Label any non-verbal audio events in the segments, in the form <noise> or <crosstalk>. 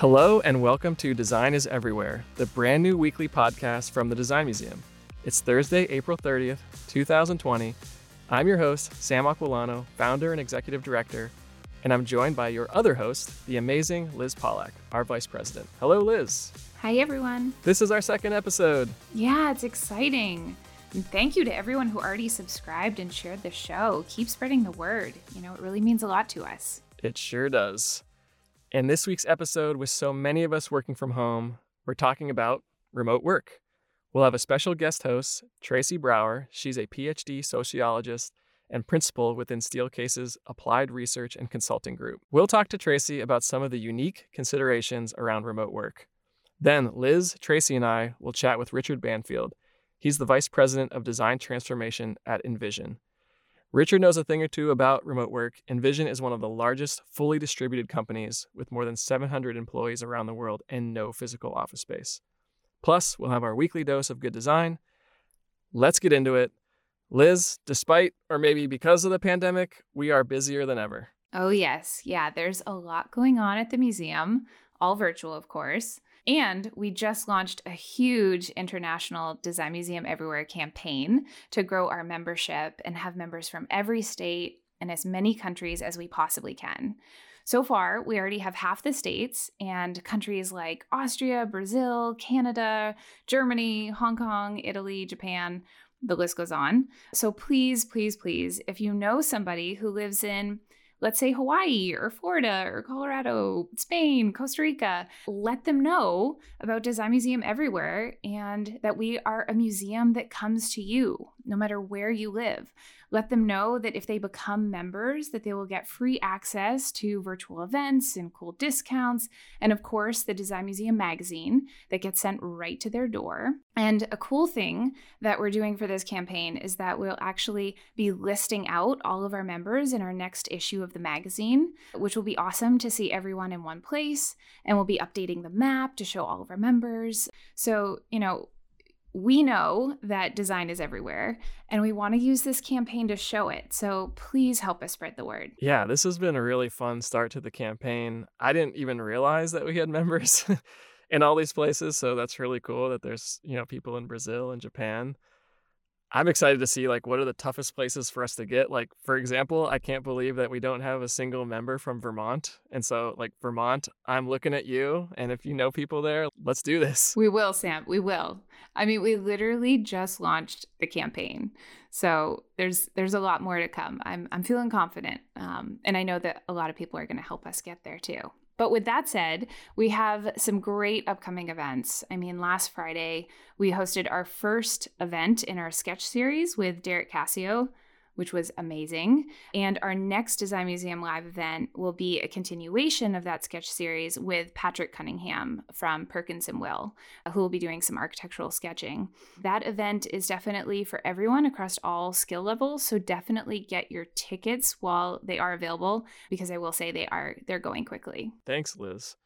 Hello, and welcome to Design is Everywhere, the brand new weekly podcast from the Design Museum. It's Thursday, April 30th, 2020. I'm your host, Sam Aquilano, founder and executive director, and I'm joined by your other host, the amazing Liz Pollack, our vice president. Hello, Liz. Hi, everyone. This is our second episode. Yeah, it's exciting. And thank you to everyone who already subscribed and shared the show. Keep spreading the word. You know, it really means a lot to us. It sure does. In this week's episode, with so many of us working from home, we're talking about remote work. We'll have a special guest host, Tracy Brower. She's a PhD sociologist and principal within Steelcase's Applied Research and Consulting Group. We'll talk to Tracy about some of the unique considerations around remote work. Then Liz, Tracy, and I will chat with Richard Banfield. He's the Vice President of Design Transformation at InVision. Richard knows a thing or two about remote work. InVision is one of the largest fully distributed companies with more than 700 employees around the world and no physical office space. Plus, we'll have our weekly dose of good design. Let's get into it. Liz, despite or maybe because of the pandemic, we are busier than ever. Oh, yes. Yeah, there's a lot going on at the museum, all virtual, of course. And we just launched a huge international Design Museum Everywhere campaign to grow our membership and have members from every state and as many countries as we possibly can. So far, we already have half the states and countries like Austria, Brazil, Canada, Germany, Hong Kong, Italy, Japan. The list goes on. So please, please, please, if you know somebody who lives in let's say Hawaii or Florida or Colorado, Spain, Costa Rica, let them know about Design Museum Everywhere and that we are a museum that comes to you no matter where you live. Let them know that if they become members that they will get free access to virtual events and cool discounts and of course the Design Museum magazine that gets sent right to their door. And a cool thing that we're doing for this campaign is that we'll actually be listing out all of our members in our next issue of the magazine, which will be awesome to see everyone in one place and we'll be updating the map to show all of our members. So, you know, we know that design is everywhere and we want to use this campaign to show it. So please help us spread the word. Yeah, this has been a really fun start to the campaign. I didn't even realize that we had <laughs> members in all these places, so that's really cool that there's, you know, people in Brazil and Japan. I'm excited to see like what are the toughest places for us to get. Like for example, I can't believe that we don't have a single member from Vermont. And so like Vermont, I'm looking at you and if you know people there, let's do this. We will, Sam. We will. I mean, we literally just launched the campaign. So there's there's a lot more to come. I'm I'm feeling confident. Um, and I know that a lot of people are going to help us get there too. But with that said, we have some great upcoming events. I mean, last Friday, we hosted our first event in our sketch series with Derek Cassio, which was amazing. And our next Design Museum Live event will be a continuation of that sketch series with Patrick Cunningham from Perkins and Will, uh, who will be doing some architectural sketching. That event is definitely for everyone across all skill levels, so definitely get your tickets while they are available because I will say they are they're going quickly. Thanks, Liz.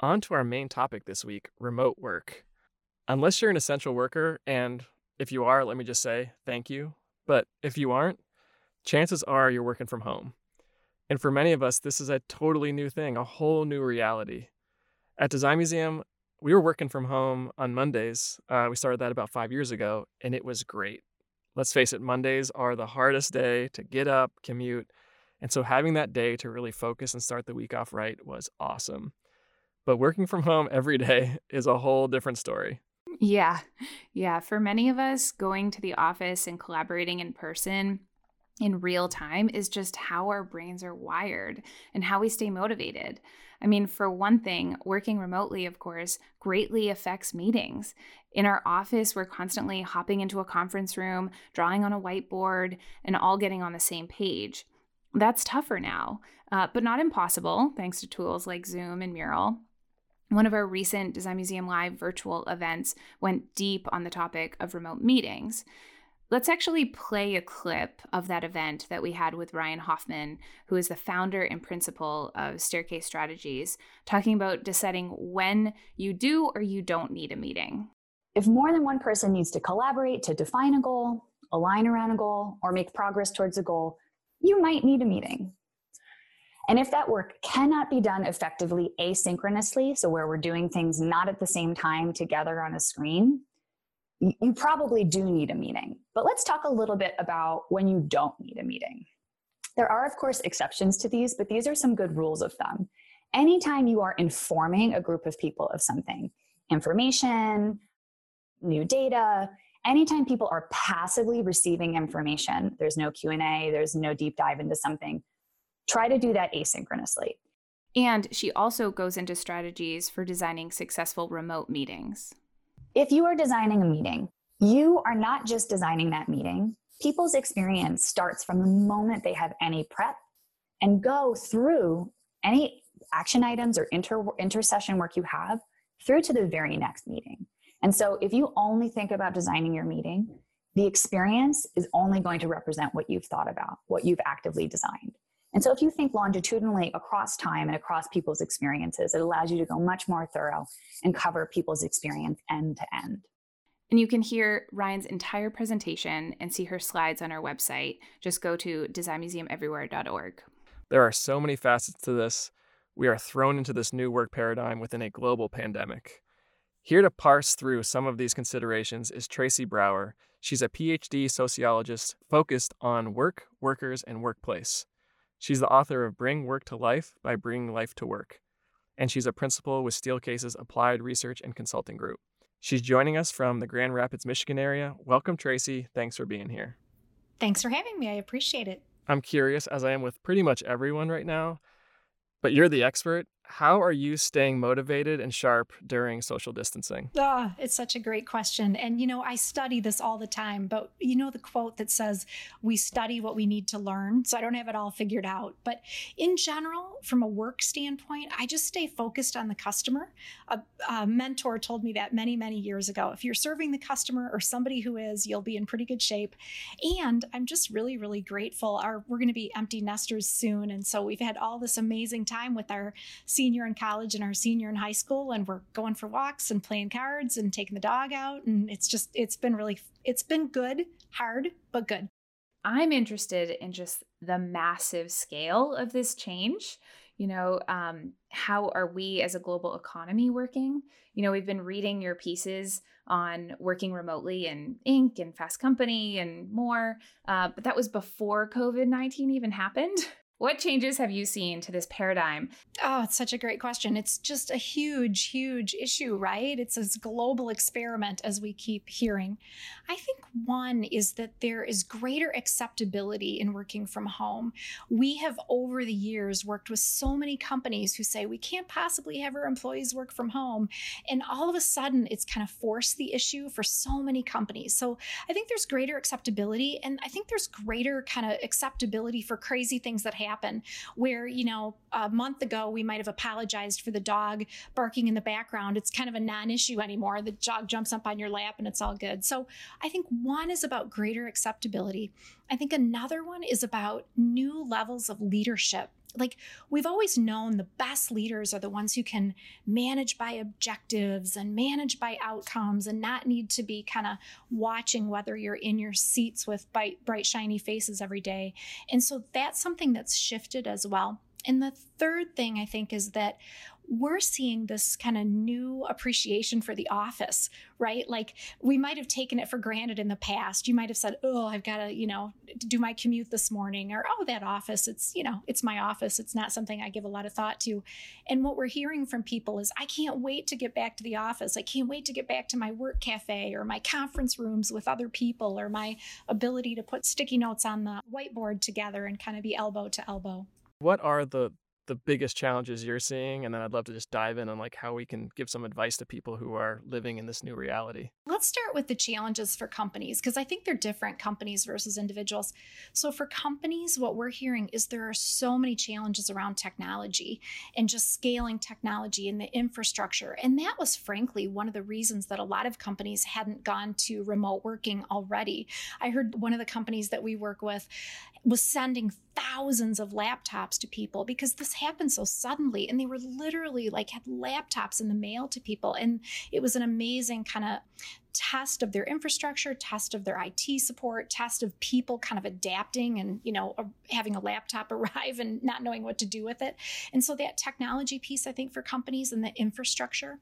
On to our main topic this week, remote work. Unless you're an essential worker and if you are, let me just say thank you but if you aren't, chances are you're working from home. And for many of us, this is a totally new thing, a whole new reality. At Design Museum, we were working from home on Mondays. Uh, we started that about five years ago, and it was great. Let's face it, Mondays are the hardest day to get up, commute. And so having that day to really focus and start the week off right was awesome. But working from home every <laughs> day is a whole different story. Yeah. Yeah. For many of us, going to the office and collaborating in person in real time is just how our brains are wired and how we stay motivated. I mean, for one thing, working remotely, of course, greatly affects meetings. In our office, we're constantly hopping into a conference room, drawing on a whiteboard, and all getting on the same page. That's tougher now, uh, but not impossible, thanks to tools like Zoom and Mural. One of our recent Design Museum Live virtual events went deep on the topic of remote meetings. Let's actually play a clip of that event that we had with Ryan Hoffman, who is the founder and principal of Staircase Strategies, talking about deciding when you do or you don't need a meeting. If more than one person needs to collaborate to define a goal, align around a goal, or make progress towards a goal, you might need a meeting. And if that work cannot be done effectively asynchronously, so where we're doing things not at the same time together on a screen, you probably do need a meeting. But let's talk a little bit about when you don't need a meeting. There are, of course, exceptions to these, but these are some good rules of thumb. Anytime you are informing a group of people of something, information, new data, anytime people are passively receiving information, there's no Q&A, there's no deep dive into something, try to do that asynchronously. And she also goes into strategies for designing successful remote meetings. If you are designing a meeting, you are not just designing that meeting. People's experience starts from the moment they have any prep and go through any action items or inter intersession work you have through to the very next meeting. And so if you only think about designing your meeting, the experience is only going to represent what you've thought about, what you've actively designed. And so if you think longitudinally across time and across people's experiences, it allows you to go much more thorough and cover people's experience end to end. And you can hear Ryan's entire presentation and see her slides on our website. Just go to designmuseumeverywhere.org. There are so many facets to this. We are thrown into this new work paradigm within a global pandemic. Here to parse through some of these considerations is Tracy Brower. She's a PhD sociologist focused on work, workers, and workplace. She's the author of Bring Work to Life by Bringing Life to Work, and she's a principal with Steelcase's Applied Research and Consulting Group. She's joining us from the Grand Rapids, Michigan area. Welcome, Tracy. Thanks for being here. Thanks for having me. I appreciate it. I'm curious, as I am with pretty much everyone right now, but you're the expert how are you staying motivated and sharp during social distancing? Oh, it's such a great question. And, you know, I study this all the time, but you know, the quote that says, we study what we need to learn. So I don't have it all figured out. But in general, from a work standpoint, I just stay focused on the customer. A, a mentor told me that many, many years ago. If you're serving the customer or somebody who is, you'll be in pretty good shape. And I'm just really, really grateful. Our, we're going to be empty nesters soon. And so we've had all this amazing time with our senior in college and our senior in high school and we're going for walks and playing cards and taking the dog out and it's just it's been really it's been good hard but good. I'm interested in just the massive scale of this change. You know um, how are we as a global economy working? You know we've been reading your pieces on working remotely in inc and fast company and more uh, but that was before covid-19 even happened <laughs> What changes have you seen to this paradigm? Oh, it's such a great question. It's just a huge, huge issue, right? It's this global experiment as we keep hearing. I think one is that there is greater acceptability in working from home. We have over the years worked with so many companies who say we can't possibly have our employees work from home. And all of a sudden, it's kind of forced the issue for so many companies. So I think there's greater acceptability. And I think there's greater kind of acceptability for crazy things that happen where, you know, a month ago we might have apologized for the dog barking in the background. It's kind of a non issue anymore. The dog jumps up on your lap and it's all good. So I think one is about greater acceptability. I think another one is about new levels of leadership like we've always known the best leaders are the ones who can manage by objectives and manage by outcomes and not need to be kind of watching whether you're in your seats with bright, bright shiny faces every day. And so that's something that's shifted as well. And the third thing I think is that we're seeing this kind of new appreciation for the office, right? Like we might have taken it for granted in the past. You might have said, "Oh, I've got to, you know, do my commute this morning," or "Oh, that office, it's, you know, it's my office. It's not something I give a lot of thought to." And what we're hearing from people is, "I can't wait to get back to the office. I can't wait to get back to my work cafe or my conference rooms with other people or my ability to put sticky notes on the whiteboard together and kind of be elbow to elbow." What are the the biggest challenges you're seeing and then I'd love to just dive in on like how we can give some advice to people who are living in this new reality. Let's start with the challenges for companies because I think they're different companies versus individuals. So for companies what we're hearing is there are so many challenges around technology and just scaling technology and the infrastructure and that was frankly one of the reasons that a lot of companies hadn't gone to remote working already. I heard one of the companies that we work with was sending thousands of laptops to people because the happened so suddenly. And they were literally like had laptops in the mail to people. And it was an amazing kind of test of their infrastructure, test of their IT support, test of people kind of adapting and, you know, having a laptop <laughs> arrive and not knowing what to do with it. And so that technology piece, I think, for companies and the infrastructure.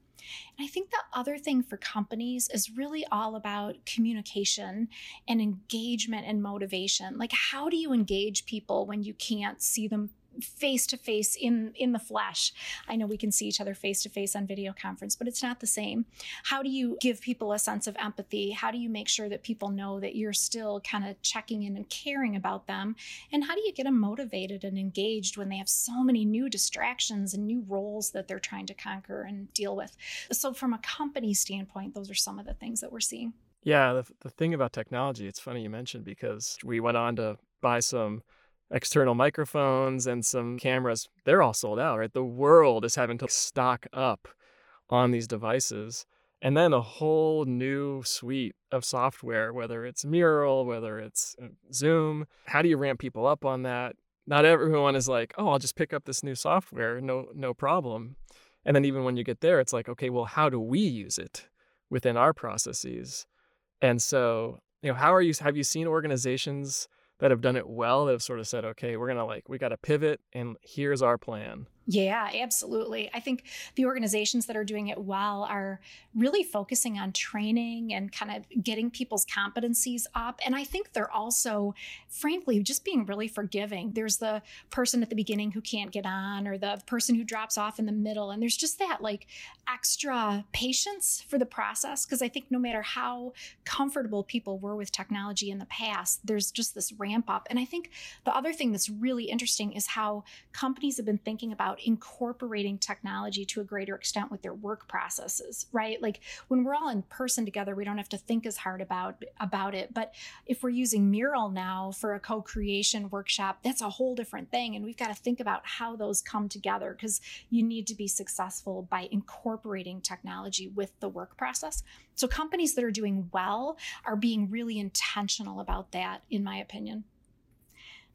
And I think the other thing for companies is really all about communication and engagement and motivation. Like, how do you engage people when you can't see them face to face in in the flesh. I know we can see each other face to face on video conference but it's not the same. How do you give people a sense of empathy? How do you make sure that people know that you're still kind of checking in and caring about them? And how do you get them motivated and engaged when they have so many new distractions and new roles that they're trying to conquer and deal with? So from a company standpoint those are some of the things that we're seeing. Yeah the, the thing about technology it's funny you mentioned because we went on to buy some external microphones and some cameras, they're all sold out, right? The world is having to stock up on these devices. And then a whole new suite of software, whether it's Mural, whether it's uh, Zoom. How do you ramp people up on that? Not everyone is like, oh, I'll just pick up this new software, no, no problem. And then even when you get there, it's like, okay, well, how do we use it within our processes? And so, you know, how are you? Have you seen organizations that have done it well that have sort of said, okay, we're gonna like we got to pivot, and here's our plan. Yeah, absolutely. I think the organizations that are doing it well are really focusing on training and kind of getting people's competencies up. And I think they're also, frankly, just being really forgiving. There's the person at the beginning who can't get on, or the person who drops off in the middle. And there's just that like extra patience for the process. Because I think no matter how comfortable people were with technology in the past, there's just this ramp up. And I think the other thing that's really interesting is how companies have been thinking about incorporating technology to a greater extent with their work processes, right? Like when we're all in person together, we don't have to think as hard about about it. But if we're using Mural now for a co-creation workshop, that's a whole different thing. And we've got to think about how those come together because you need to be successful by incorporating technology with the work process. So companies that are doing well are being really intentional about that, in my opinion.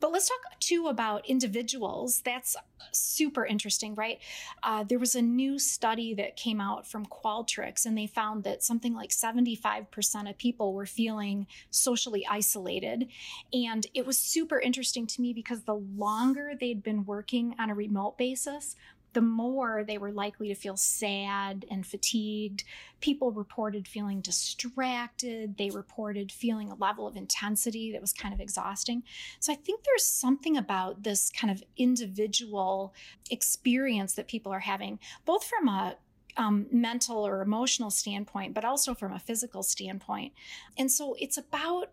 But let's talk too about individuals. That's super interesting, right? Uh, there was a new study that came out from Qualtrics, and they found that something like 75% of people were feeling socially isolated. And it was super interesting to me because the longer they'd been working on a remote basis, the more they were likely to feel sad and fatigued. People reported feeling distracted. They reported feeling a level of intensity that was kind of exhausting. So I think there's something about this kind of individual experience that people are having, both from a um, mental or emotional standpoint, but also from a physical standpoint. And so it's about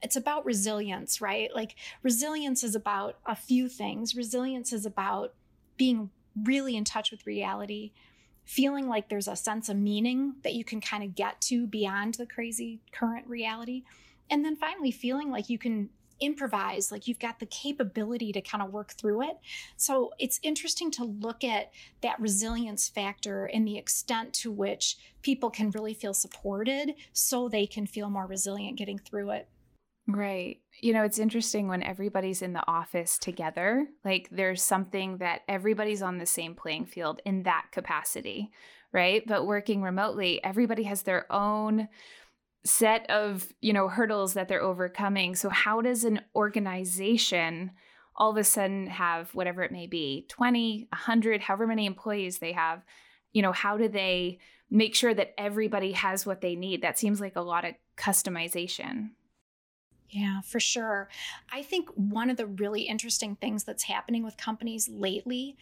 it's about resilience, right? Like resilience is about a few things. Resilience is about being really in touch with reality, feeling like there's a sense of meaning that you can kind of get to beyond the crazy current reality. And then finally, feeling like you can improvise, like you've got the capability to kind of work through it. So it's interesting to look at that resilience factor and the extent to which people can really feel supported so they can feel more resilient getting through it. Right. You know, it's interesting when everybody's in the office together, like there's something that everybody's on the same playing field in that capacity, right? But working remotely, everybody has their own set of, you know, hurdles that they're overcoming. So how does an organization all of a sudden have whatever it may be, 20, 100, however many employees they have, you know, how do they make sure that everybody has what they need? That seems like a lot of customization. Yeah, for sure. I think one of the really interesting things that's happening with companies lately,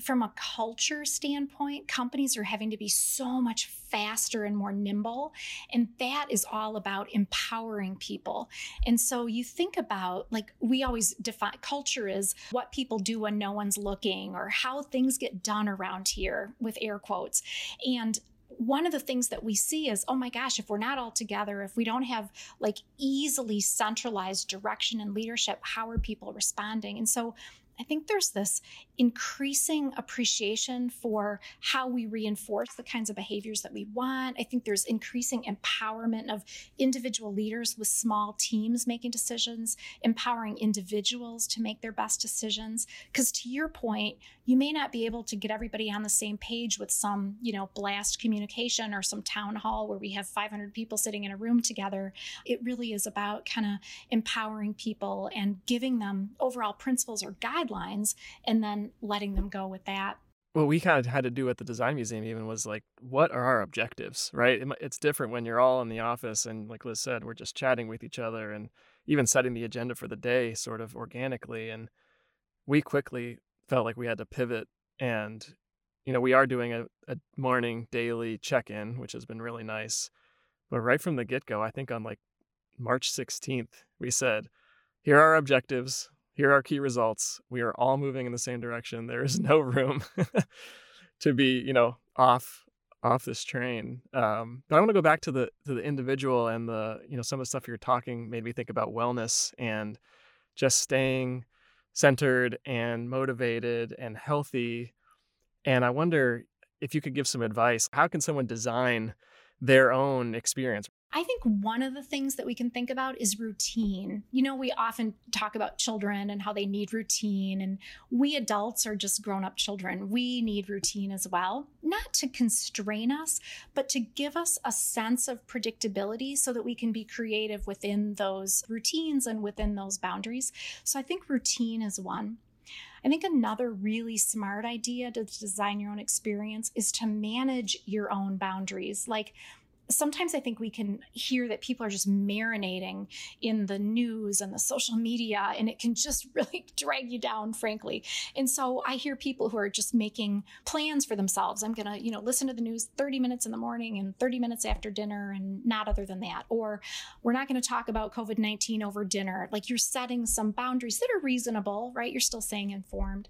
from a culture standpoint, companies are having to be so much faster and more nimble. And that is all about empowering people. And so you think about, like, we always define culture is what people do when no one's looking or how things get done around here with air quotes. And one of the things that we see is, oh my gosh, if we're not all together, if we don't have like easily centralized direction and leadership, how are people responding? And so I think there's this increasing appreciation for how we reinforce the kinds of behaviors that we want. I think there's increasing empowerment of individual leaders with small teams making decisions, empowering individuals to make their best decisions. Because to your point, you may not be able to get everybody on the same page with some, you know, blast communication or some town hall where we have 500 people sitting in a room together. It really is about kind of empowering people and giving them overall principles or guidelines and then letting them go with that. What we kind of had to do at the design museum even was like what are our objectives right? It's different when you're all in the office and like liz said we're just chatting with each other and even setting the agenda for the day sort of organically. And we quickly felt like we had to pivot and you know we are doing a, a morning daily check-in which has been really nice. But right from the get-go i think on like march 16th we said here are our objectives here are key results. We are all moving in the same direction. There is <laughs> no room <laughs> to be, you know, off off this train. Um, but I want to go back to the to the individual and the, you know, some of the stuff you're talking made me think about wellness and just staying centered and motivated and healthy. And I wonder if you could give some advice. How can someone design their own experience? I think one of the things that we can think about is routine. You know, we often talk about children and how they need routine, and we adults are just grown up children. We need routine as well, not to constrain us, but to give us a sense of predictability so that we can be creative within those routines and within those boundaries. So I think routine is one. I think another really smart idea to design your own experience is to manage your own boundaries. Like, sometimes I think we can hear that people are just marinating in the news and the social media, and it can just <laughs> really drag you down, frankly. And so I hear people who are just making plans for themselves. I'm going to, you know, listen to the news 30 minutes in the morning and 30 minutes after dinner, and not other than that. Or we're not going to talk about COVID 19 over dinner. Like you're setting some boundaries that are reasonable, right? You're still staying informed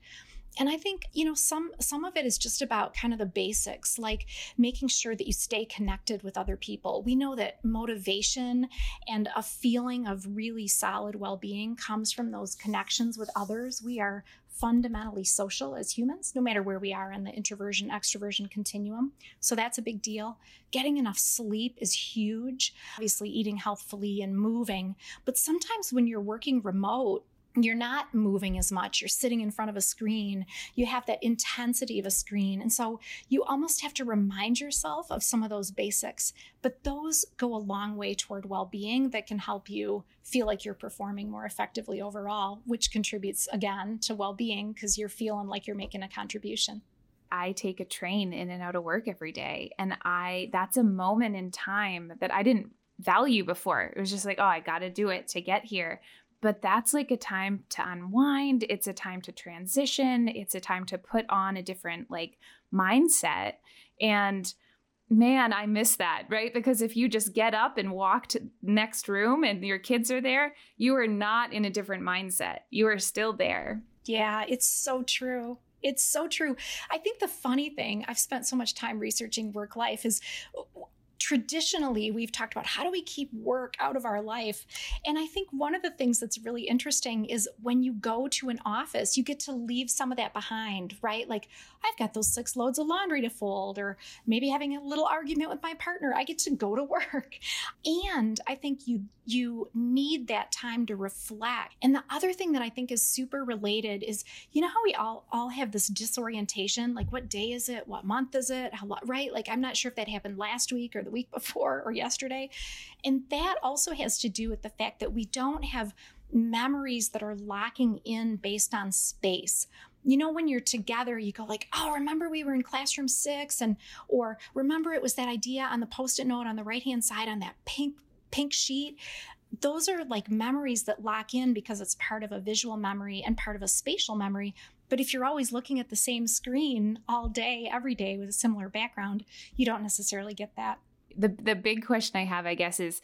and i think you know some some of it is just about kind of the basics like making sure that you stay connected with other people. We know that motivation and a feeling of really solid well-being comes from those connections with others. We are fundamentally social as humans no matter where we are in the introversion extroversion continuum. So that's a big deal. Getting enough sleep is huge. Obviously eating healthfully and moving. But sometimes when you're working remote you're not moving as much. You're sitting in front of a screen. You have that intensity of a screen. And so you almost have to remind yourself of some of those basics. But those go a long way toward well being that can help you feel like you're performing more effectively overall, which contributes again to well being because you're feeling like you're making a contribution. I take a train in and out of work every day. And I, that's a moment in time that I didn't value before. It was just like, oh, I got to do it to get here but that's like a time to unwind it's a time to transition it's a time to put on a different like mindset. And man i miss that right? Because if you just get up and walk to next room and your kids are there you are not in a different mindset. You are still there. Yeah it's so true. It's so true. I think the funny thing, I've spent so much time researching work life, is traditionally we've talked about how do we keep work out of our life? And i think one of the things that's really interesting is when you go to an office you get to leave some of that behind right? Like i've got those six loads of laundry to fold or maybe having a little argument with my partner. I get to go to <laughs> work. And i think you you need that time to reflect. And the other thing that i think is super related is you know how we all all have this disorientation? Like what day is it? What month is it? How right? Like i'm not sure if that happened last week or the week before or yesterday. And that also has to do with the fact that we don't have memories that are locking in based on space. You know when you're together you go like oh remember we were in classroom six and or remember it was that idea on the post-it note on the right hand side on that pink pink sheet? Those are like memories that lock in because it's part of a visual memory and part of a spatial memory. But if you're always looking at the same screen all day every day with a similar background you don't necessarily get that the the big question I have, I guess, is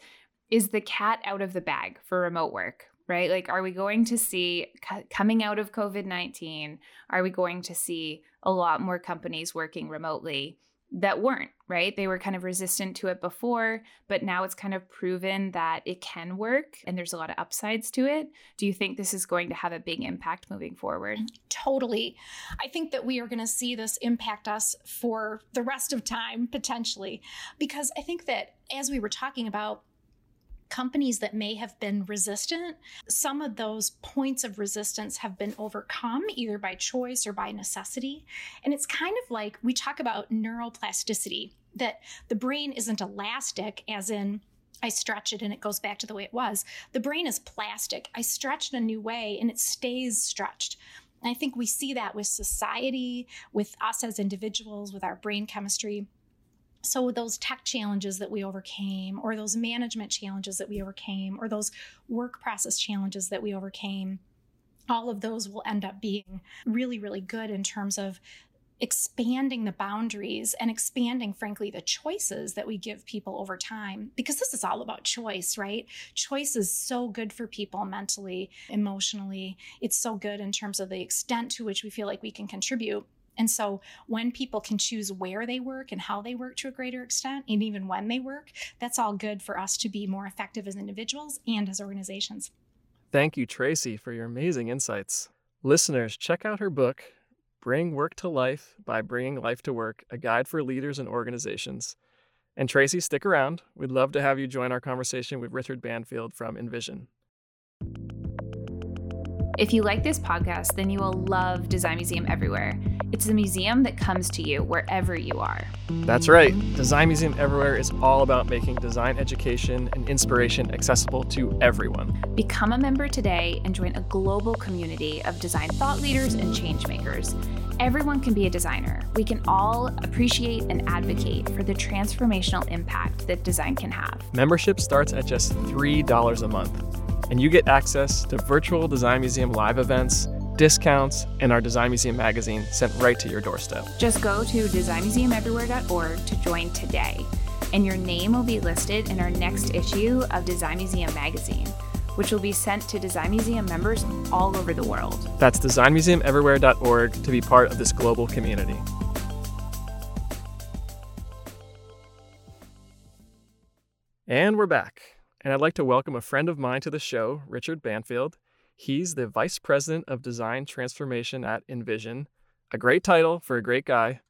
is the cat out of the bag for remote work? Right? Like, are we going to see coming out of COVID nineteen? Are we going to see a lot more companies working remotely? That weren't, right? They were kind of resistant to it before, but now it's kind of proven that it can work and there's a lot of upsides to it. Do you think this is going to have a big impact moving forward? Mm, totally. I think that we are going to see this impact us for the rest of time, potentially, because I think that as we were talking about, companies that may have been resistant, some of those points of resistance have been overcome either by choice or by necessity. And it's kind of like we talk about neuroplasticity, that the brain isn't elastic, as in, I stretch it and it goes back to the way it was. The brain is plastic. I stretch it a new way and it stays stretched. And I think we see that with society, with us as individuals, with our brain chemistry so those tech challenges that we overcame or those management challenges that we overcame or those work process challenges that we overcame all of those will end up being really really good in terms of expanding the boundaries and expanding frankly the choices that we give people over time. Because this is all about choice right? Choice is so good for people mentally emotionally. It's so good in terms of the extent to which we feel like we can contribute and so when people can choose where they work and how they work to a greater extent, and even when they work, that's all good for us to be more effective as individuals and as organizations. Thank you, Tracy, for your amazing insights. Listeners, check out her book, Bring Work to Life by Bringing Life to Work, a guide for leaders and organizations. And Tracy, stick around. We'd love to have you join our conversation with Richard Banfield from InVision. If you like this podcast, then you will love Design Museum Everywhere. It's a museum that comes to you wherever you are. That's right. Design Museum Everywhere is all about making design education and inspiration accessible to everyone. Become a member today and join a global community of design thought leaders and change makers. Everyone can be a designer. We can all appreciate and advocate for the transformational impact that design can have. Membership starts at just $3 a month and you get access to virtual Design Museum live events, discounts, and our Design Museum magazine sent right to your doorstep. Just go to designmuseumeverywhere.org to join today, and your name will be listed in our next issue of Design Museum magazine which will be sent to Design Museum members all over the world. That's designmuseumeverywhere.org to be part of this global community. And we're back and I'd like to welcome a friend of mine to the show, Richard Banfield. He's the Vice President of Design Transformation at InVision, a great title for a great guy.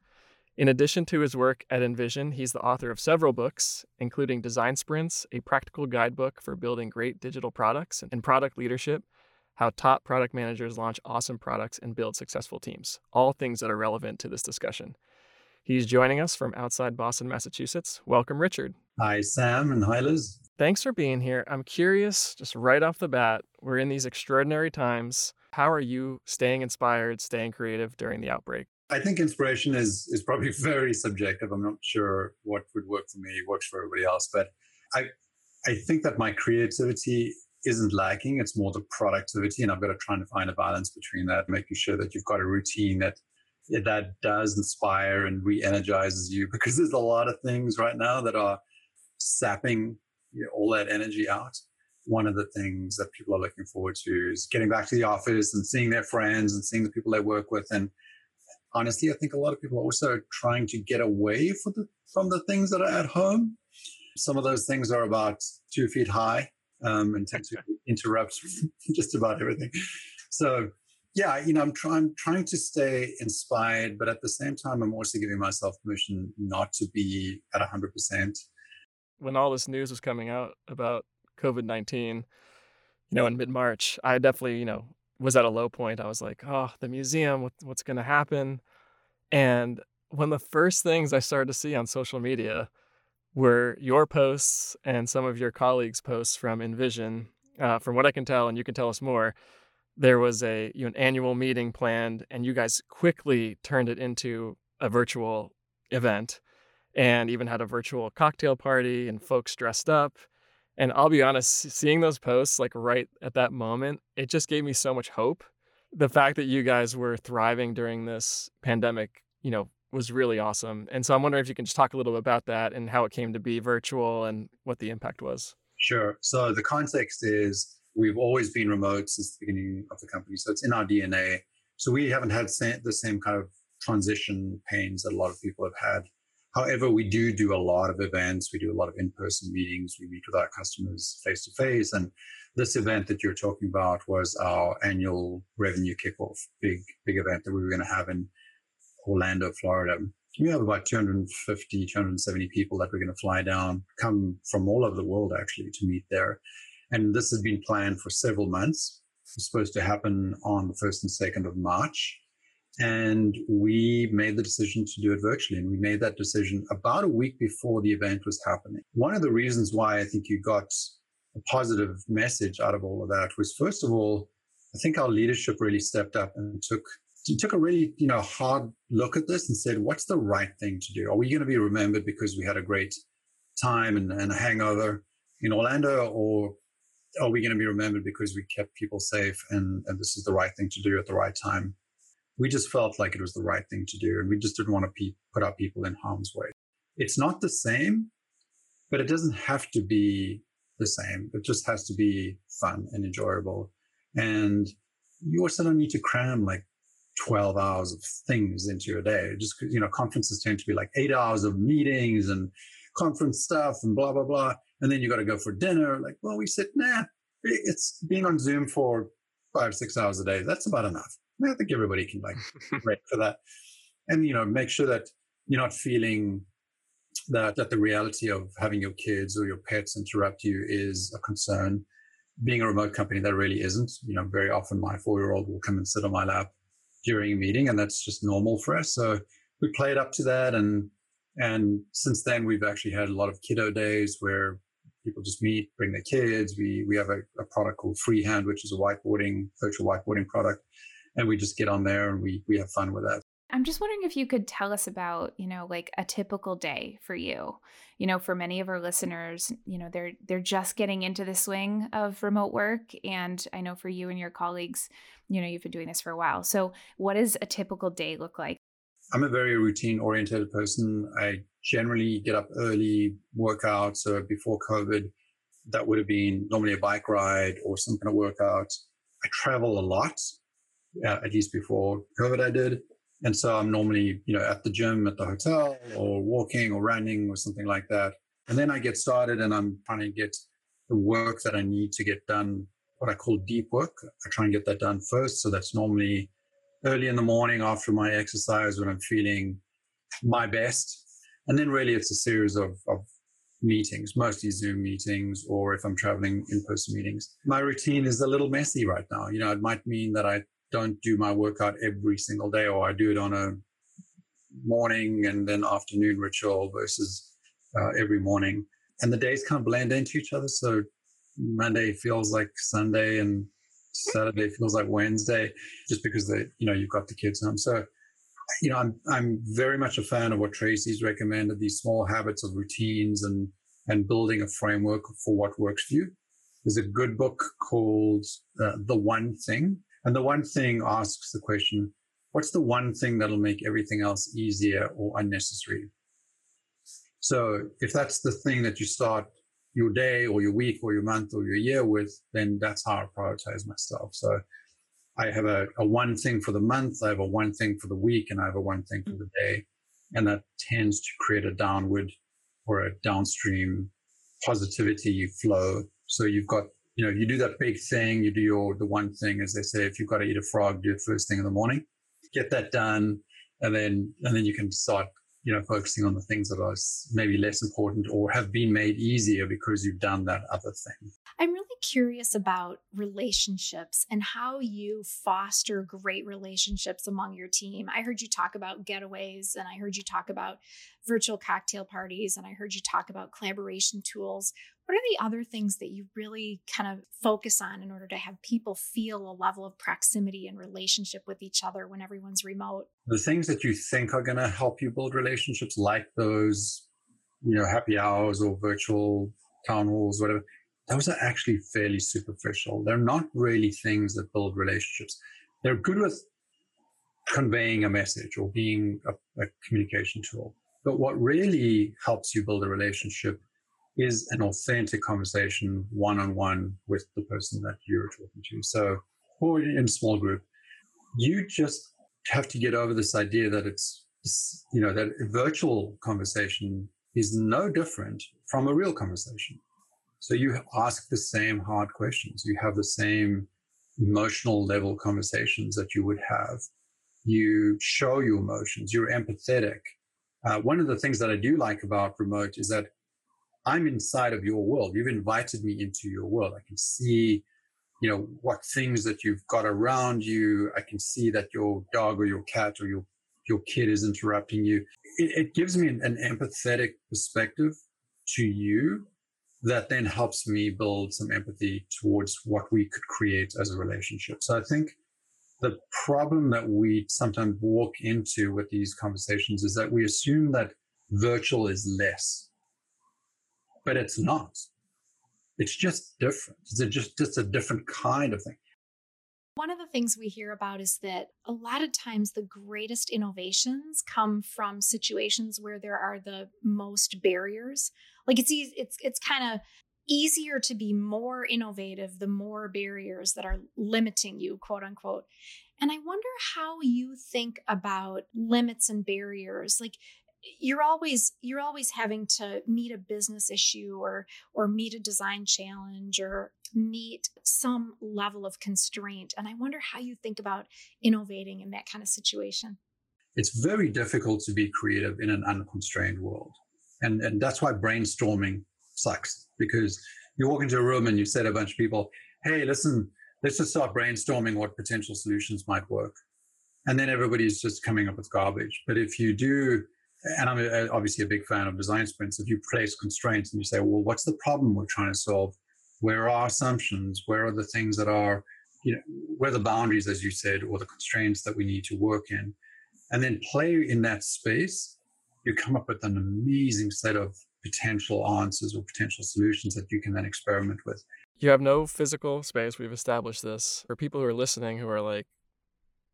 In addition to his work at InVision, he's the author of several books, including Design Sprints, a practical guidebook for building great digital products, and Product Leadership How Top Product Managers Launch Awesome Products and Build Successful Teams, all things that are relevant to this discussion. He's joining us from outside Boston, Massachusetts. Welcome, Richard. Hi, Sam, and hi, Liz. Thanks for being here. I'm curious, just right off the bat, we're in these extraordinary times. How are you staying inspired, staying creative during the outbreak? I think inspiration is is probably <laughs> very subjective. I'm not sure what would work for me works for everybody else, but I I think that my creativity isn't lacking. It's more the productivity, and I've got to try and find a balance between that, making sure that you've got a routine that that does inspire and re-energizes you <laughs> because there's a lot of things right now that are sapping you know, all that energy out one of the things that people are looking forward to is getting back to the office and seeing their friends and seeing the people they work with. And honestly i think a lot of people are also trying to get away the, from the things that are at home. Some of those things are about two feet high um, and tend to interrupt <laughs> just about everything. So yeah, you know, I'm trying trying to stay inspired, but at the same time, I'm also giving myself permission not to be at hundred percent. When all this news was coming out about COVID nineteen, you know, in mid March, I definitely, you know, was at a low point. I was like, oh, the museum, what, what's going to happen? And one of the first things I started to see on social media were your posts and some of your colleagues' posts from InVision. Uh, from what I can tell, and you can tell us more, there was a you know, an annual meeting planned, and you guys quickly turned it into a virtual event, and even had a virtual cocktail party and folks dressed up. And I'll be honest, seeing those posts like right at that moment, it just gave me so much hope. The fact that you guys were thriving during this pandemic, you know, was really awesome. And so I'm wondering if you can just talk a little bit about that and how it came to be virtual and what the impact was. Sure. So the context is We've always been remote since the beginning of the company, so it's in our DNA. So we haven't had the same kind of transition pains that a lot of people have had. However, we do do a lot of events. We do a lot of in-person meetings. We meet with our customers face to face. And this event that you're talking about was our annual revenue kickoff, big, big event that we were going to have in Orlando, Florida. We have about 250, 270 people that we're going to fly down, come from all over the world actually to meet there. And this has been planned for several months. It's supposed to happen on the 1st and 2nd of March. And we made the decision to do it virtually. And we made that decision about a week before the event was happening. One of the reasons why I think you got a positive message out of all of that was, first of all, I think our leadership really stepped up and took took a really you know hard look at this and said, what's the right thing to do? Are we going to be remembered because we had a great time and, and a hangover in Orlando, or are we going to be remembered because we kept people safe and, and this is the right thing to do at the right time? We just felt like it was the right thing to do. And we just didn't want to pe- put our people in harm's way. It's not the same, but it doesn't have to be the same. It just has to be fun and enjoyable. And you also don't need to cram like 12 hours of things into your day. Just, you know, conferences tend to be like eight hours of meetings and conference stuff and blah, blah, blah. And then you got to go for dinner. Like, well, we said, nah, it's being on Zoom for five, six hours a day. That's about enough. I think everybody can like <laughs> break for that. And you know, make sure that you're not feeling that that the reality of having your kids or your pets interrupt you is a concern. Being a remote company, that really isn't. You know, very often my four-year-old will come and sit on my lap during a meeting, and that's just normal for us. So we played up to that, and and since then we've actually had a lot of kiddo days where people just meet, bring their kids. We we have a, a product called Freehand, which is a whiteboarding virtual whiteboarding product and we just get on there and we we have fun with that. I'm just wondering if you could tell us about, you know, like a typical day for you. You know, for many of our listeners, you know, they're they're just getting into the swing of remote work and I know for you and your colleagues, you know, you've been doing this for a while. So, what does a typical day look like? I'm a very routine oriented person. I generally get up early, work out. So before COVID, that would have been normally a bike ride or some kind of workout. I travel a lot at least before COVID, I did. And so I'm normally, you know, at the gym, at the hotel, or walking or running or something like that. And then I get started and I'm trying to get the work that I need to get done, what I call deep work. I try and get that done first. So that's normally early in the morning after my exercise when I'm feeling my best. And then really it's a series of, of meetings, mostly Zoom meetings, or if I'm traveling in person meetings. My routine is a little messy right now. You know, it might mean that I don't do my workout every single day, or I do it on a morning and then afternoon ritual versus uh, every morning. And the days kind of blend into each other. So Monday feels like Sunday and Saturday feels like Wednesday, just because you know, you've got the kids home. So, you know, I'm I'm very much a fan of what Tracy's recommended: these small habits of routines and and building a framework for what works for you. There's a good book called uh, The One Thing and the one thing asks the question, what's the one thing that'll make everything else easier or unnecessary? So if that's the thing that you start your day or your week or your month or your year with, then that's how I prioritize myself. So I have a, a one thing for the month, I have a one thing for the week, and I have a one thing for the day. And that tends to create a downward or a downstream positivity flow. So you've got you know, you do that big thing, you do your the one thing, as they say, if you've got to eat a frog, do it first thing in the morning. Get that done, and then and then you can start, you know, focusing on the things that are maybe less important or have been made easier because you've done that other thing. I'm really curious about relationships and how you foster great relationships among your team. I heard you talk about getaways and I heard you talk about virtual cocktail parties and I heard you talk about collaboration tools. What are the other things that you really kind of focus on in order to have people feel a level of proximity and relationship with each other when everyone's remote? The things that you think are going to help you build relationships, like those, you know, happy hours or virtual town halls, whatever, those are actually fairly superficial. They're not really things that build relationships. They're good with conveying a message or being a, a communication tool. But what really helps you build a relationship is an authentic conversation one on one with the person that you're talking to. So, or in a small group, you just have to get over this idea that it's you know, that virtual conversation is no different from a real conversation. So you ask the same hard questions. You have the same emotional level conversations that you would have. You show your emotions. You're empathetic. Uh, one of the things that I do like about remote is that I'm inside of your world. You've invited me into your world. I can see, you know, what things that you've got around you. I can see that your dog or your cat or your your kid is interrupting you. It, it gives me an, an empathetic perspective to you that then helps me build some empathy towards what we could create as a relationship. So I think the problem that we sometimes walk into with these conversations is that we assume that virtual is less, but it's not. It's just different. It's just, just a different kind of thing. One of the things we hear about is that a lot of times the greatest innovations come from situations where there are the most barriers. Like it's easy, it's it's kind of easier to be more innovative the more barriers that are limiting you, quote unquote. And I wonder how you think about limits and barriers. Like you're always you're always having to meet a business issue or or meet a design challenge or meet some level of constraint and i wonder how you think about innovating in that kind of situation. It's very difficult to be creative in an unconstrained world and and that's why brainstorming sucks because you walk into a room and you say to a bunch of people hey listen let's just start brainstorming what potential solutions might work and then everybody's just coming up with garbage. But if you do and I'm a, obviously a big fan of design sprints. If you place constraints and you say, well, what's the problem we're trying to solve? Where are assumptions? Where are the things that are, you know, where are the boundaries, as you said, or the constraints that we need to work in? And then play in that space, you come up with an amazing set of potential answers or potential solutions that you can then experiment with. You have no physical space. We've established this. For people who are listening who are like,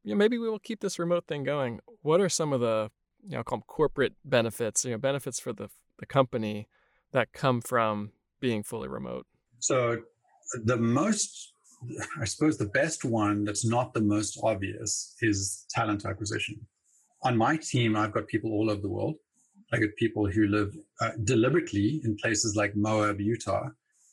yeah, maybe we will keep this remote thing going. What are some of the you know, call them corporate benefits, you know, benefits for the, the company that come from being fully remote? So the most, I suppose the best one that's not the most obvious is talent acquisition. On my team, I've got people all over the world. I get people who live uh, deliberately in places like Moab, Utah.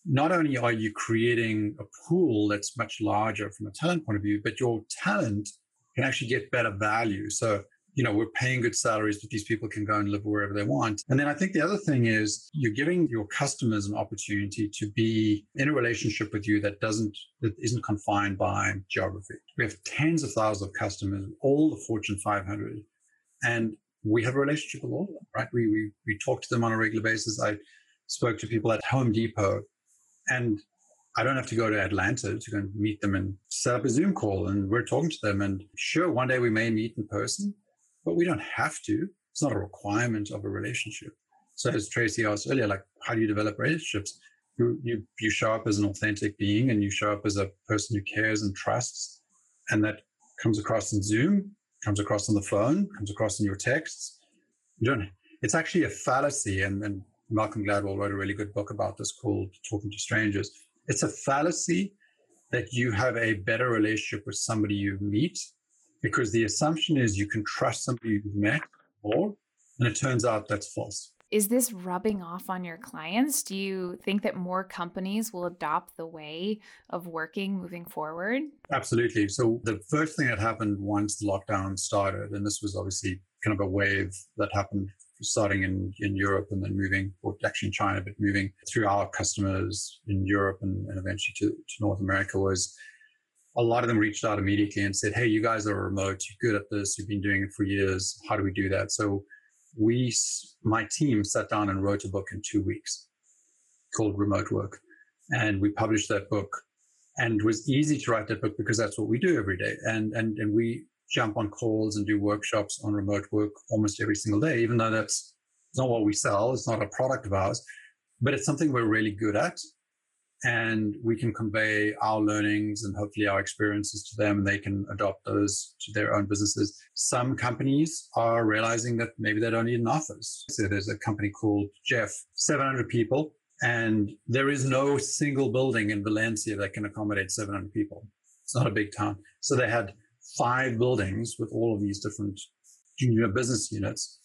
Not only are you creating a pool that's much larger from a talent point of view, but your talent can actually get better value. So you know, we're paying good salaries, but these people can go and live wherever they want. And then I think the other thing is you're giving your customers an opportunity to be in a relationship with you that doesn't, that isn't confined by geography. We have tens of thousands of customers, all the Fortune 500, and we have a relationship with all of them, right? We, we, we talk to them on a regular basis. I spoke to people at Home Depot and I don't have to go to Atlanta to go and meet them and set up a Zoom call and we're talking to them. And sure, one day we may meet in person, but we don't have to. It's not a requirement of a relationship. So as Tracy asked earlier, like how do you develop relationships? You, you, you show up as an authentic being and you show up as a person who cares and trusts. And that comes across in Zoom, comes across on the phone, comes across in your texts. You don't, it's actually a fallacy. And, and Malcolm Gladwell wrote a really good book about this called Talking to Strangers. It's a fallacy that you have a better relationship with somebody you meet because the assumption is you can trust somebody you've met more, and it turns out that's false. Is this rubbing off on your clients? Do you think that more companies will adopt the way of working moving forward? Absolutely. So, the first thing that happened once the lockdown started, and this was obviously kind of a wave that happened starting in, in Europe and then moving, or actually in China, but moving through our customers in Europe and, and eventually to, to North America was a lot of them reached out immediately and said, Hey, you guys are remote. You're good at this. You've been doing it for years. How do we do that? So we, my team sat down and wrote a book in two weeks called Remote Work. And we published that book and it was easy to write that book because that's what we do every day. And, and, and we jump on calls and do workshops on remote work almost every single day, even though that's not what we sell. It's not a product of ours, but it's something we're really good at and we can convey our learnings and hopefully our experiences to them and they can adopt those to their own businesses. Some companies are realizing that maybe they don't need an office. So there's a company called Jeff, 700 people, and there is no single building in Valencia that can accommodate 700 people. It's not a big town. So they had five buildings with all of these different junior business units.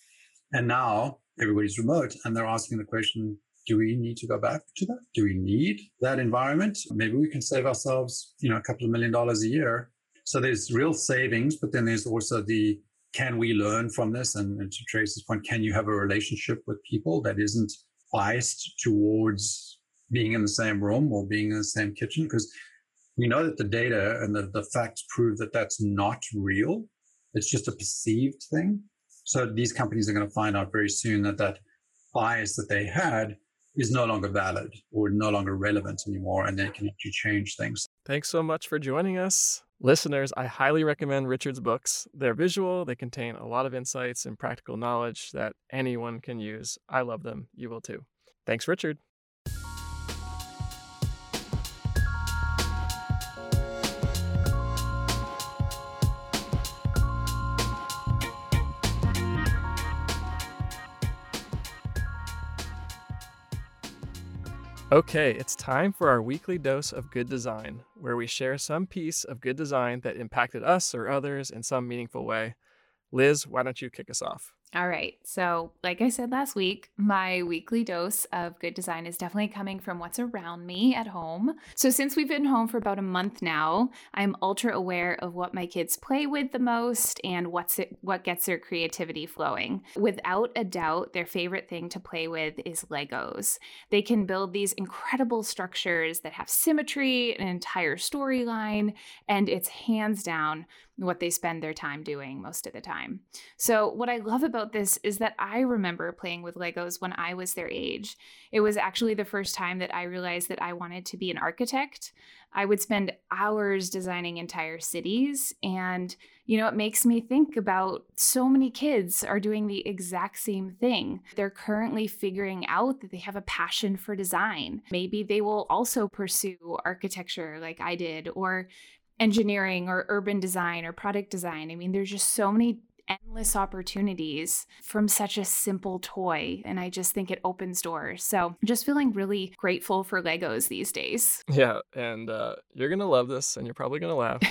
And now everybody's remote and they're asking the question, do we need to go back to that? Do we need that environment? Maybe we can save ourselves, you know, a couple of million dollars a year. So there's real savings, but then there's also the can we learn from this? And, and to Tracy's point, can you have a relationship with people that isn't biased towards being in the same room or being in the same kitchen? Because we know that the data and the, the facts prove that that's not real. It's just a perceived thing. So these companies are going to find out very soon that that bias that they had is no longer valid or no longer relevant anymore, and they can actually change things. Thanks so much for joining us. Listeners, I highly recommend Richard's books. They're visual, they contain a lot of insights and practical knowledge that anyone can use. I love them. You will too. Thanks, Richard. Okay, it's time for our weekly dose of good design, where we share some piece of good design that impacted us or others in some meaningful way. Liz, why don't you kick us off? All right. So, like I said last week, my weekly dose of good design is definitely coming from what's around me at home. So, since we've been home for about a month now, I'm ultra aware of what my kids play with the most and what's it, what gets their creativity flowing. Without a doubt, their favorite thing to play with is Legos. They can build these incredible structures that have symmetry, an entire storyline, and it's hands down what they spend their time doing most of the time. So, what I love about this is that I remember playing with Legos when I was their age. It was actually the first time that I realized that I wanted to be an architect. I would spend hours designing entire cities. And, you know, it makes me think about so many kids are doing the exact same thing. They're currently figuring out that they have a passion for design. Maybe they will also pursue architecture like I did, or engineering or urban design or product design. I mean, there's just so many endless opportunities from such a simple toy. And I just think it opens doors. So just feeling really grateful for Legos these days. Yeah. And uh, you're going to love this and you're probably going to laugh.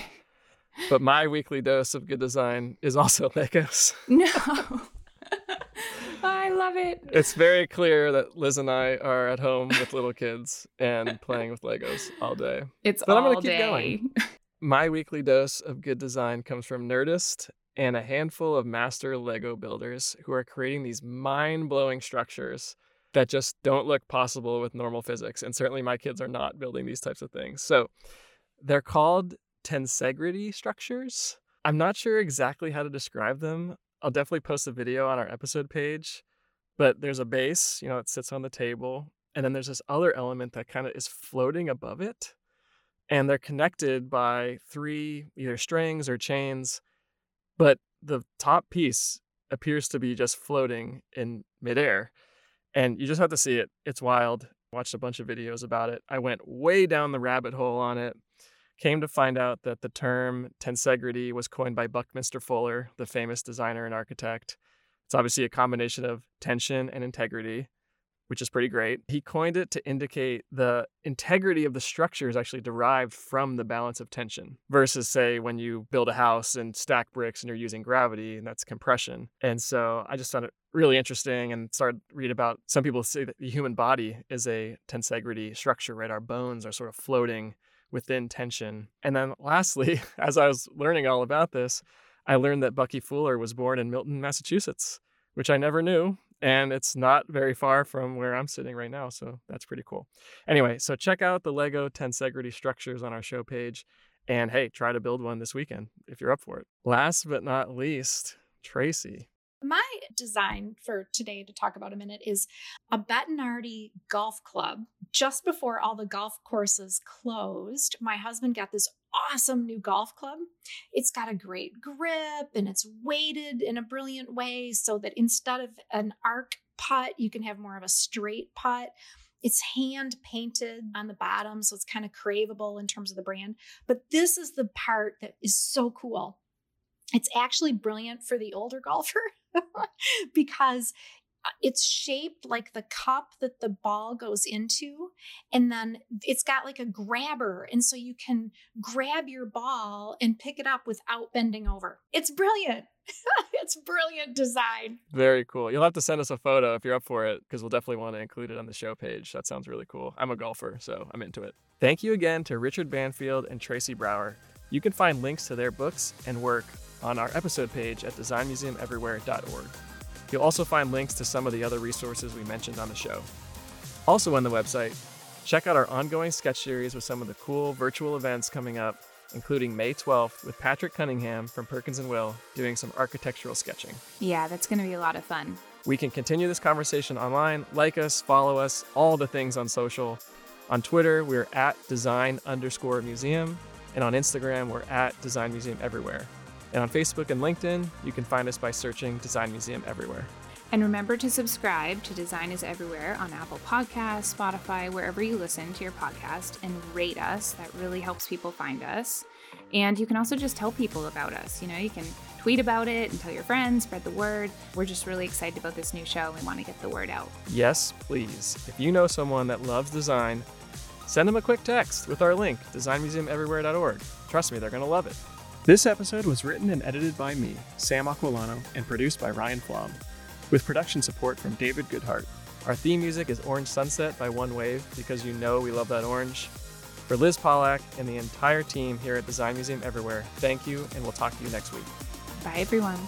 <laughs> but my weekly dose of good design is also <laughs> Legos. No. <laughs> I love it. It's very clear that Liz and I are at home with little kids and playing with Legos all day. It's but all I'm gonna keep day. going. My weekly dose of good design comes from Nerdist and a handful of master Lego builders who are creating these mind blowing structures that just don't look possible with normal physics. And certainly my kids are not building these types of things. So they're called tensegrity structures. I'm not sure exactly how to describe them. I'll definitely post a video on our episode page. But there's a base, you know, it sits on the table. And then there's this other element that kind of is floating above it and they're connected by three either strings or chains but the top piece appears to be just floating in midair and you just have to see it. It's wild. Watched a bunch of videos about it. I went way down the rabbit hole on it. Came to find out that the term tensegrity was coined by buckminster fuller the famous designer and architect. It's obviously a combination of tension and integrity which is pretty great. He coined it to indicate the integrity of the structure is actually derived from the balance of tension versus, say, when you build a house and stack bricks and you're using gravity and that's compression. And so I just found it really interesting and started read about some people say that the human body is a tensegrity structure, right? Our bones are sort of floating within tension. And then lastly, <laughs> as I was learning all about this, I learned that Bucky Fuller was born in Milton, Massachusetts, which I never knew and it's not very far from where I'm sitting right now. So that's pretty cool. Anyway, so check out the Lego Tensegrity structures on our show page. And hey, try to build one this weekend if you're up for it. Last but not least, Tracy. My design for today to talk about a minute is a Bettinardi golf club. Just before all the golf courses closed, my husband got this awesome new golf club. It's got a great grip and it's weighted in a brilliant way so that instead of an arc putt, you can have more of a straight putt. It's hand painted on the bottom, so it's kind of craveable in terms of the brand. But this is the part that is so cool. It's actually brilliant for the older <laughs> golfer because it's shaped like the cup that the ball goes into and then it's got like a grabber and so you can grab your ball and pick it up without bending over it's brilliant <laughs> it's brilliant design Very cool. You'll have to send us a photo if you're up for it, because we'll definitely want to include it on the show page. That sounds really cool. I'm a golfer, so I'm into it. Thank you again to Richard Banfield and Tracy Brower. You can find links to their books and work on our episode page at designmuseumeverywhere.org. You'll also find links to some of the other resources we mentioned on the show. Also on the website, check out our ongoing sketch series with some of the cool virtual events coming up, including May 12th with Patrick Cunningham from Perkins and Will doing some architectural sketching. Yeah, that's going to be a lot of fun. We can continue this conversation online. Like us, follow us, all the things on social. On Twitter, we're at design underscore museum. And on Instagram, we're at Design Museum Everywhere. And on Facebook and LinkedIn, you can find us by searching Design Museum Everywhere. And remember to subscribe to Design is Everywhere on Apple Podcasts, Spotify, wherever you listen to your podcast, and rate us. That really helps people find us. And you can also just tell people about us. You know, you can tweet about it and tell your friends, spread the word. We're just really excited about this new show. We want to get the word out. Yes, please. If you know someone that loves design, send them a quick text with our link, designmuseumeverywhere.org. Trust me, they're going to love it. This episode was written and edited by me, Sam Aquillano, and produced by Ryan Flom, with production support from David Goodhart. Our theme music is Orange Sunset by One Wave because you know we love that orange. For Liz Pollack and the entire team here at Design Museum Everywhere, thank you, and we'll talk to you next week. Bye, everyone.